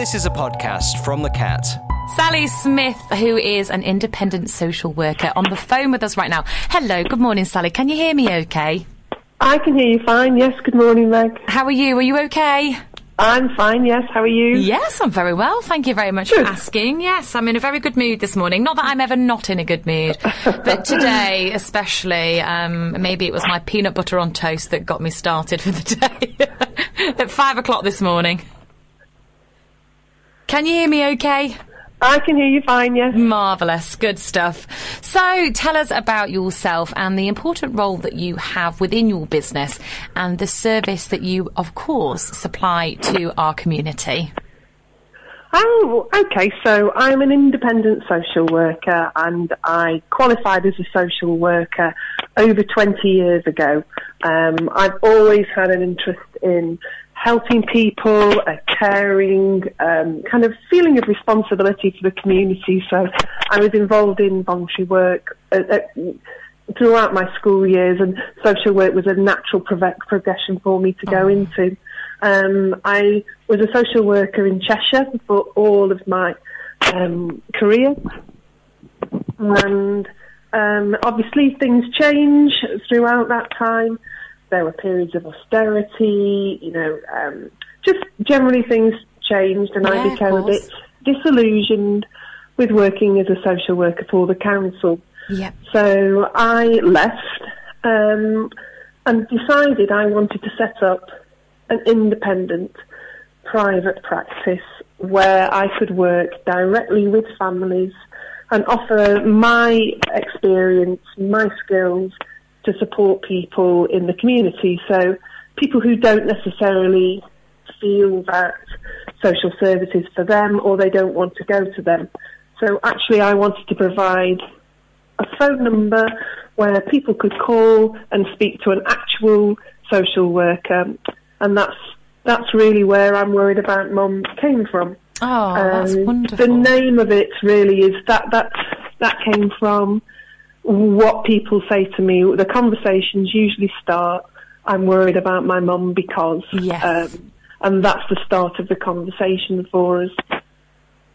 This is a podcast from The Cat. Sally Smith, who is an independent social worker, on the phone with us right now. Hello, good morning, Sally. Can you hear me okay? I can hear you fine. Yes, good morning, Meg. How are you? Are you okay? I'm fine, yes. How are you? Yes, I'm very well. Thank you very much Good. for asking. Yes, I'm in a very good mood this morning. Not that I'm ever not in a good mood, but today especially, um, maybe it was my peanut butter on toast that got me started for the day at five o'clock this morning. Can you hear me okay? I can hear you fine, yes. Marvellous, good stuff. So, tell us about yourself and the important role that you have within your business and the service that you, of course, supply to our community. Oh, okay. So I'm an independent social worker and I qualified as a social worker over 20 years ago. Um, I've always had an interest in helping people, a caring, um, kind of feeling of responsibility for the community. So I was involved in voluntary work uh, uh, throughout my school years and social work was a natural progression for me to go into. Um, I was a social worker in Cheshire for all of my um, career, and um, obviously things change throughout that time. There were periods of austerity, you know, um, just generally things changed, and Yeah, I became a bit disillusioned with working as a social worker for the council. Yep. So I left um, and decided I wanted to set up an independent private practice where I could work directly with families and offer my experience, my skills to support people in the community. So people who don't necessarily feel that social services for them or they don't want to go to them. So actually I wanted to provide a phone number where people could call and speak to an actual social worker, and that's that's really where I'm worried about mum came from. Oh, that's Um, wonderful. The name of it really is that that that came from what people say to me. The conversations usually start. I'm worried about my mum because, Yes. um, and that's the start of the conversation for us.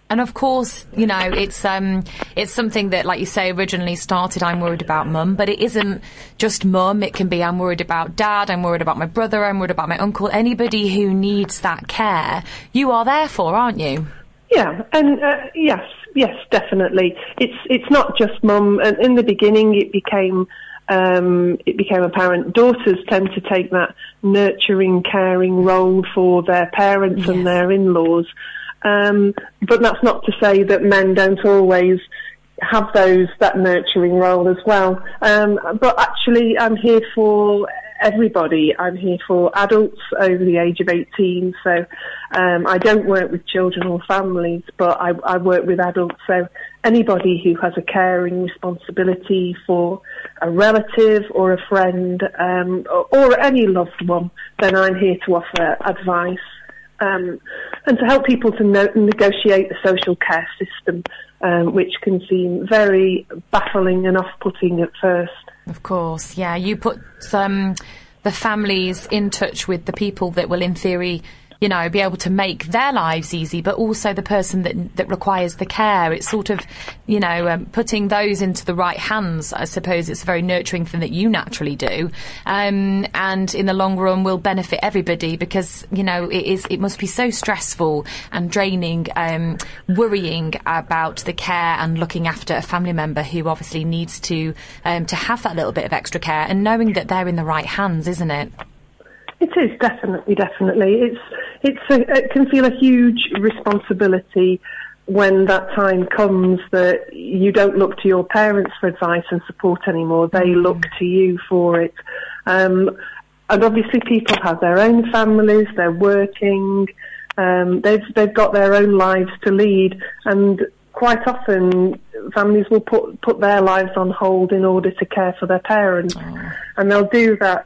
And of course, you know, it's um, it's something that, like you say, originally started. I'm worried about mum, but it isn't just mum. It can be I'm worried about dad. I'm worried about my brother. I'm worried about my uncle. Anybody who needs that care, you are there for, aren't you? Yeah, and uh, yes, yes, definitely. It's it's not just mum. And in the beginning, it became um, it became apparent daughters tend to take that nurturing, caring role for their parents Yes. and their in-laws. Um, but that's not to say that men don't always have those that nurturing role as well. Um, but actually, I'm here for everybody. I'm here for adults over the age of 18. So um, I don't work with children or families, but I, I work with adults. So anybody who has a caring responsibility for a relative or a friend um, or, or any loved one, then I'm here to offer advice um, and to help people to no- negotiate the social care system, um, which can seem very baffling and off-putting at first. Of course, yeah. You put um, the families in touch with the people that will, in theory, you know, be able to make their lives easy, but also the person that that requires the care. It's sort of, you know, um, putting those into the right hands. I suppose it's a very nurturing thing that you naturally do, um, and in the long run will benefit everybody because you know it is. It must be so stressful and draining, um, worrying about the care and looking after a family member who obviously needs to um, to have that little bit of extra care and knowing that they're in the right hands, isn't it? It is definitely, definitely. It's it's a, it can feel a huge responsibility when that time comes that you don't look to your parents for advice and support anymore. They look to you for it. Um, and obviously, people have their own families. They're working. Um, they've they've got their own lives to lead, and quite often families will put put their lives on hold in order to care for their parents, oh. and they'll do that,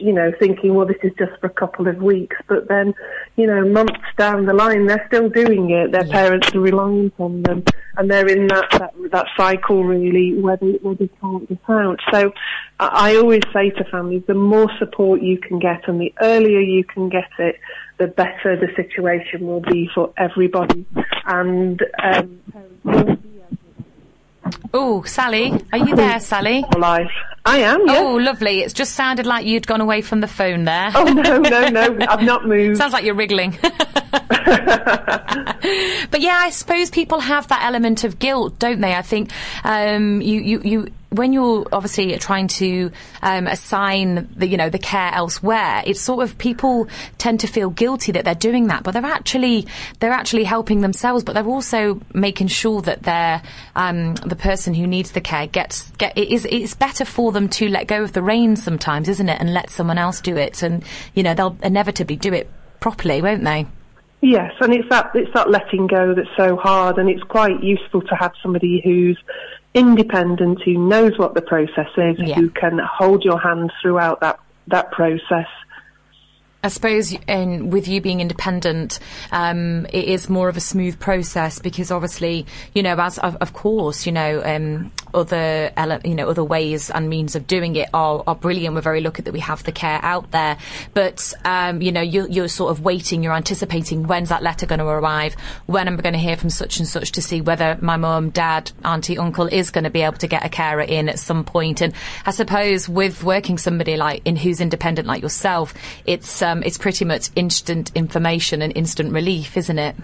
you know, thinking, well, this is just for a couple of weeks, but then, you know, months down the line, they're still doing it. Their parents are relying on them, and they're in that that, that cycle really where they, where they can't get out. So, I, I always say to families, the more support you can get, and the earlier you can get it, the better the situation will be for everybody. And um, Oh, Sally, are you there, Sally? life. I am. Yes. Oh, lovely. It's just sounded like you'd gone away from the phone there. Oh no, no, no! I've not moved. Sounds like you're wriggling. but yeah, I suppose people have that element of guilt, don't they? I think um, you, you, you when you're obviously trying to um, assign the you know the care elsewhere, it's sort of people tend to feel guilty that they're doing that, but they're actually they're actually helping themselves, but they're also making sure that they're um, the person who needs the care gets get it is it's better for them to let go of the reins sometimes, isn't it, and let someone else do it, and you know they'll inevitably do it properly, won't they? Yes, and it's that it's that letting go that's so hard, and it's quite useful to have somebody who's independent, who knows what the process is, Yeah. who can hold your hand throughout that that process. I suppose in, with you being independent, um, it is more of a smooth process because obviously, you know, as of, of course, you know, um, other ele- you know other ways and means of doing it are, are brilliant. We're very lucky that we have the care out there, but um, you know, you're, you're sort of waiting, you're anticipating when's that letter going to arrive, when am I going to hear from such and such to see whether my mum, dad, auntie, uncle is going to be able to get a carer in at some point. And I suppose with working somebody like in who's independent like yourself, it's um, it's pretty much instant information and instant relief, isn't it?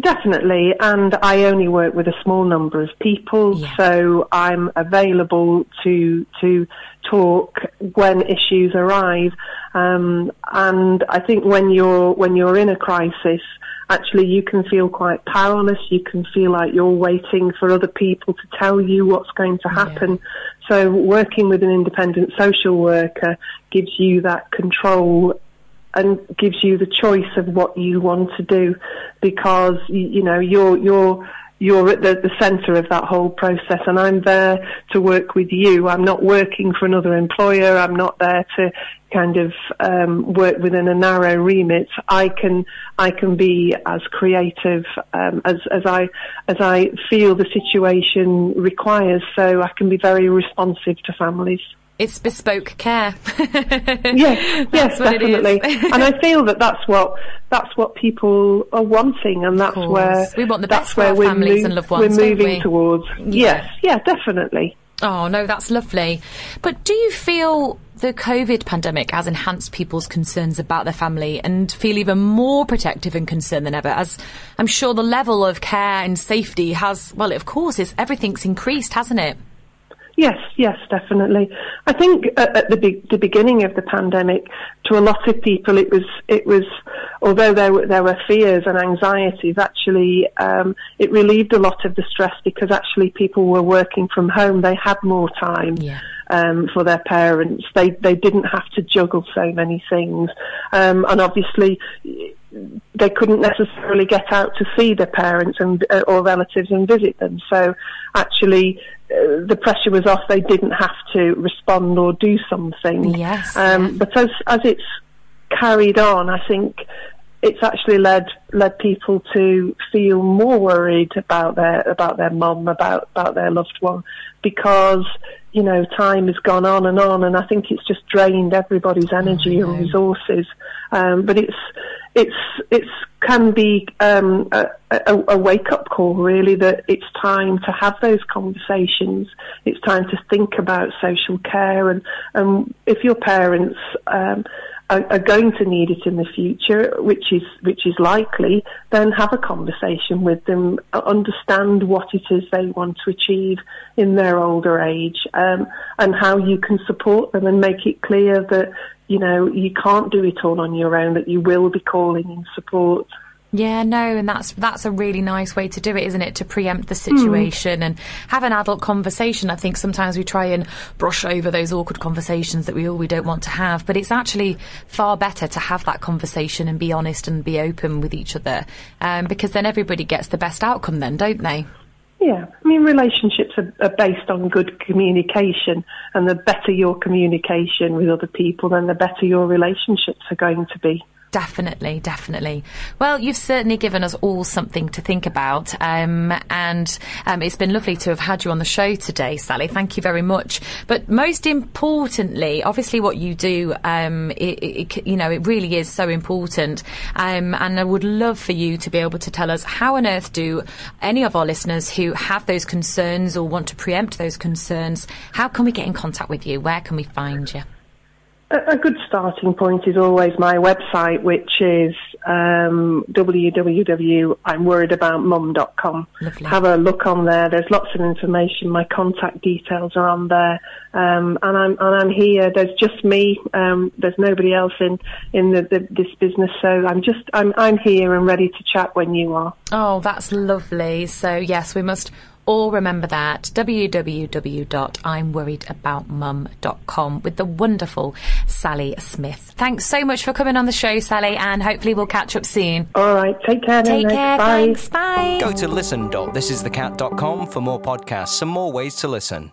Definitely, and I only work with a small number of people, Yeah. so I'm available to to talk when issues arise. Um, and I think when you're when you're in a crisis, actually you can feel quite powerless. You can feel like you're waiting for other people to tell you what's going to happen. So working with an independent social worker gives you that control and gives you the choice of what you want to do because you know you're you're you're at the, the center of that whole process and I'm there to work with you. I'm not working for another employer. I'm not there to kind of um, work within a narrow remit. I can I can be as creative um, as as I as I feel the situation requires. So I can be very responsive to families. It's bespoke care. Yes, yes, definitely. and I feel that that's what that's what people are wanting, and that's where We want the best for where our we're families and loved ones, We're moving we? towards. Yes, yeah, definitely. Oh, no, that's lovely. But do you feel the COVID pandemic has enhanced people's concerns about their family and feel even more protective and concerned than ever? As I'm sure the level of care and safety has, well, of course, it's, everything's increased, hasn't it? Yes, yes, definitely. I think at, the be- the beginning of the pandemic, to a lot of people, it was it was although there were there were fears and anxieties, actually um, it relieved a lot of the stress because actually people were working from home. They had more time. Yeah. Um, for their parents, they they didn't have to juggle so many things, um, and obviously they couldn't necessarily get out to see their parents and uh, or relatives and visit them. So actually, uh, the pressure was off. They didn't have to respond or do something. Yes, Um, yeah. But as as it's carried on, I think it's actually led led people to feel more worried about their about their mum, about about their loved one, because you know time has gone on and on, and I think it's just drained everybody's energy and resources. Um, but it's it's it's can be um, a, a, a wake up call really that it's time to have those conversations. It's time to think about social care and and if your parents um, are, are going to need it in the future, which is which is likely, then have a conversation with them, uh, understand what it is they want to achieve in their older age, um, and how you can support them, and make it clear that you know you can't do it all on your own, that you will be calling in support. Yeah, no, and that's that's a really nice way to do it, isn't it? To preempt the situation and have an adult conversation. I think sometimes we try and brush over those awkward conversations that we all we don't want to have, but it's actually far better to have that conversation and be honest and be open with each other, um, because then everybody gets the best outcome, then, don't they? Yeah, I mean, relationships are, are based on good communication, and the better your communication with other people, then the better your relationships are going to be. Definitely, definitely. Well, you've certainly given us all something to think about, um, and um, it's been lovely to have had you on the show today, Sally. Thank you very much. But most importantly, obviously, what you do, um, it, it, you know, it really is so important. Um, and I would love for you to be able to tell us how on earth do any of our listeners who have those concerns or want to preempt those concerns, how can we get in contact with you? Where can we find you? A good starting point is always my website, which is um, www.imworriedaboutmum.com. Lovely. Have a look on there. There's lots of information. My contact details are on there, um, and I'm and I'm here. There's just me. Um, there's nobody else in in the, the, this business, so I'm just I'm I'm here and ready to chat when you are. Oh, that's lovely. So yes, we must all remember that www.imworriedaboutmum.com with the wonderful Sally Smith. Thanks so much for coming on the show, Sally, and hopefully we'll catch up soon. All right, take care. Take care. Bye. Thanks. Bye. Go to listen.thisisthecat.com for more podcasts and more ways to listen.